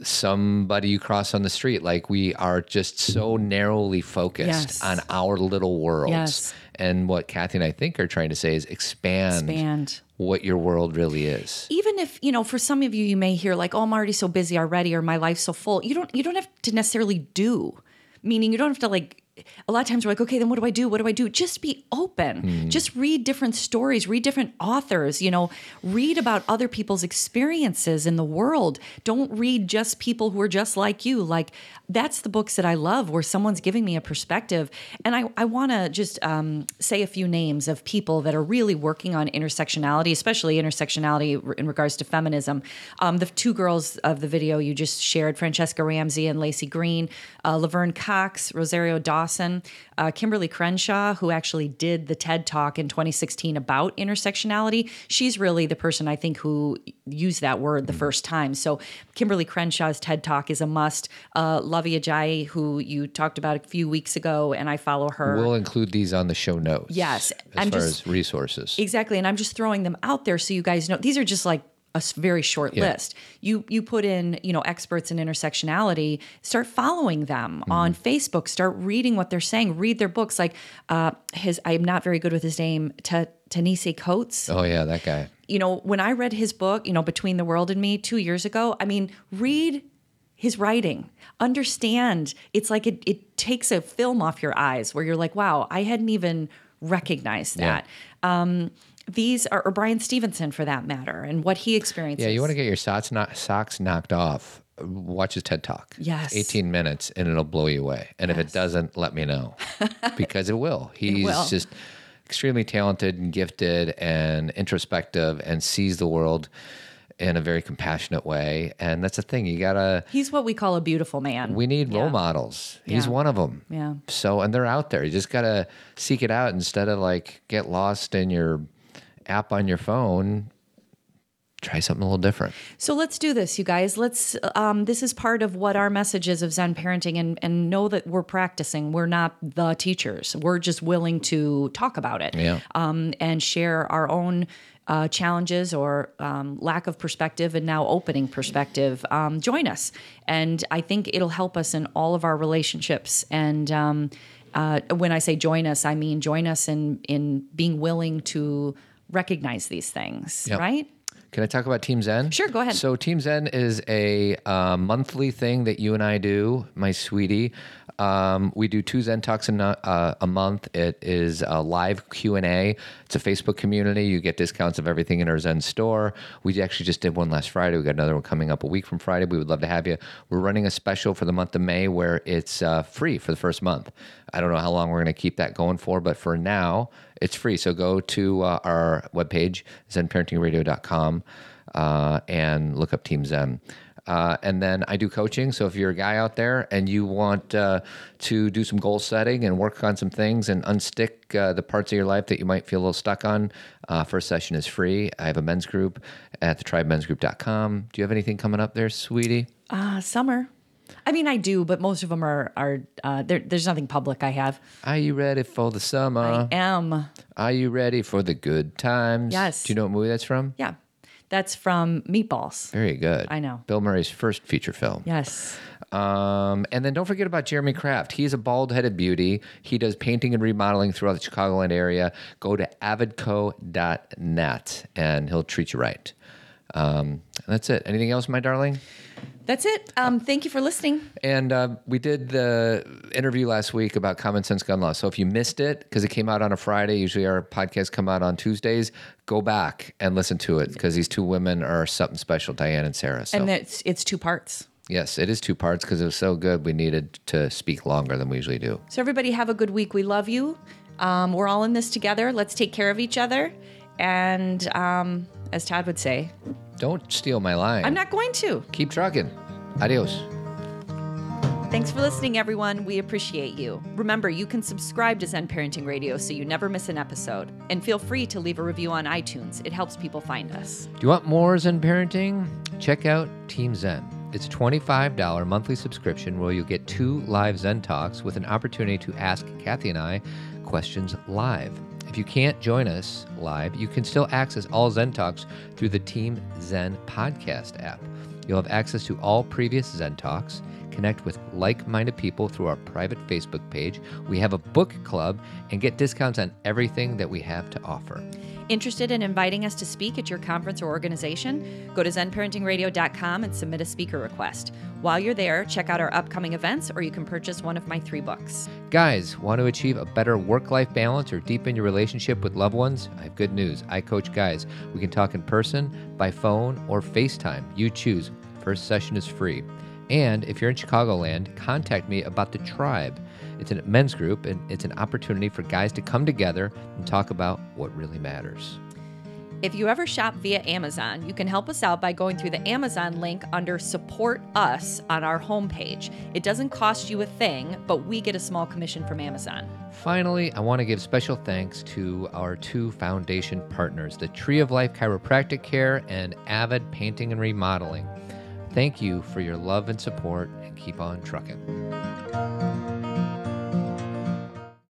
somebody you cross on the street. Like we are just so narrowly focused Yes. on our little worlds. Yes. And what Cathy and I think are trying to say is expand, Expand. What your world really is. even if you know for some of you you may hear like oh i'm already so busy already or my life's so full you don't you don't have to necessarily do meaning you don't have to like a lot of times we're like okay then what do i do? What do i do? Just be open. Just read different stories read different authors you know read about other people's experiences in the world. Don't read just people who are just like you. Like that's the books that i love where someone's giving me a perspective. And i, I want to just um, say a few names of people that are really working on intersectionality especially intersectionality in regards to feminism. Um, the two girls of the video you just shared franchesca ramsey and laci green uh, laverne cox rosario dawson uh, kimberlé crenshaw who actually did the ted talk in 2016 about intersectionality she's really the person i think who used that word the first time so kimberlé crenshaw's ted talk is a must uh, Luvvie ajayi who you talked about a few weeks ago and i follow her We'll include these on the show notes. Yes, As I'm far just- as resources. Exactly, and I'm just throwing them out there so you guys know. These are just like a very short Yeah. list. You you put in you know experts in intersectionality. Start following them Mm-hmm. on Facebook. Start reading what they're saying. Read their books. Like uh, his, I'm not very good with his name. Ta Tanisi Coates. oh, yeah, that guy. You know, when I read his book, you know, Between the World and Me two years ago. I mean, read his writing understand it's like it, it takes a film off your eyes where you're like wow i hadn't even recognized Yeah. that um, these are or bryan stevenson for that matter and what he experiences Yeah, you want to get your socks, knock, socks knocked off. Watch his TED Talk. Yes. 18 minutes and it'll blow you away. And if it doesn't, let me know because it will. He's will. just extremely talented and gifted and introspective and sees the world in a very compassionate way. And that's the thing. You got to, he's what we call a beautiful man we need role Yeah. models. He's Yeah. one of them. Yeah. So, and they're out there. You just got to seek it out instead of like get lost in your app on your phone. try something a little different. So let's do this, you guys. Let's. Um, this is part of what our message is of Zen parenting, and and know that we're practicing. We're not the teachers. We're just willing to talk about it, Yeah. um, and share our own. Uh, challenges or um, lack of perspective, and now opening perspective. Um, join us, and I think it'll help us in all of our relationships. And um, uh, when I say join us, I mean join us in in being willing to recognize these things, Yep. right? Can I talk about Team Zen? Sure, go ahead. So Team Zen is a uh, monthly thing that you and I do, my sweetie. Um, we do two Zen talks a, uh, a month. It is a live Q and A. It's a Facebook community. You get discounts of everything in our Zen store. We actually just did one last Friday. We got another one coming up a week from Friday. We would love to have you. We're running a special for the month of May where it's uh, free for the first month. I don't know how long we're going to keep that going for, but for now, it's free. So go to uh, our webpage, zenparentingradio.com, uh, and look up Team Zen. Uh, and then I do coaching. So if you're a guy out there and you want uh, to do some goal setting and work on some things and unstick uh, the parts of your life that you might feel a little stuck on, uh, first session is free. I have a men's group at thetribemensgroup.com. Do you have anything coming up there, sweetie? Uh, summer. I mean, I do, but most of them are are uh, there, there's nothing public. I have. Are you ready for the summer? I am. Are you ready for the good times? Yes. Do you know what movie that's from? Yeah, that's from Meatballs. Very good. I know. Bill Murray's first feature film. Yes. Um, and then don't forget about Jeremy Kraft. He's a bald headed beauty. He does painting and remodeling throughout the Chicagoland area. Go to avidco.net and he'll treat you right. Um, that's it. Anything else, my darling? That's it. Um, thank you for listening. And uh, we did the interview last week about common sense gun law. So if you missed it, because it came out on a Friday, usually our podcasts come out on Tuesdays, go back and listen to it because these two women are something special, Diane and Sarah. So And it's it's two parts. yes, it is two parts because it was so good. We needed to speak longer than we usually do. So everybody have a good week. We love you. Um, we're all in this together. Let's take care of each other. And um, as Todd would say, Don't steal my line. I'm not going to. Keep trucking. Adios. Thanks for listening, everyone. We appreciate you. Remember, you can subscribe to Zen Parenting Radio so you never miss an episode. And feel free to leave a review on iTunes, it helps people find us. Do you want more Zen parenting? Check out Team Zen. It's a $25 monthly subscription where you'll get two live Zen talks with an opportunity to ask Cathy and I questions live. If you can't join us live, you can still access all Zen talks through the Team Zen podcast app. You'll have access to all previous Zen talks, connect with like minded people through our private Facebook page. We have a book club and get discounts on everything that we have to offer. Interested in inviting us to speak at your conference or organization? Go to zenparentingradio.com and submit a speaker request. While you're there, check out our upcoming events or you can purchase one of my three books. Guys, want to achieve a better work life balance or deepen your relationship with loved ones? I have good news. I coach guys. We can talk in person, by phone, or FaceTime. You choose. First session is free. And if you're in Chicagoland, contact me about the tribe. It's a men's group, and it's an opportunity for guys to come together and talk about what really matters. If you ever shop via Amazon, you can help us out by going through the Amazon link under Support Us on our homepage. It doesn't cost you a thing, but we get a small commission from Amazon. Finally, I want to give special thanks to our two foundation partners, the Tree of Life Chiropractic Care and Avid Painting and Remodeling. Thank you for your love and support, and keep on trucking.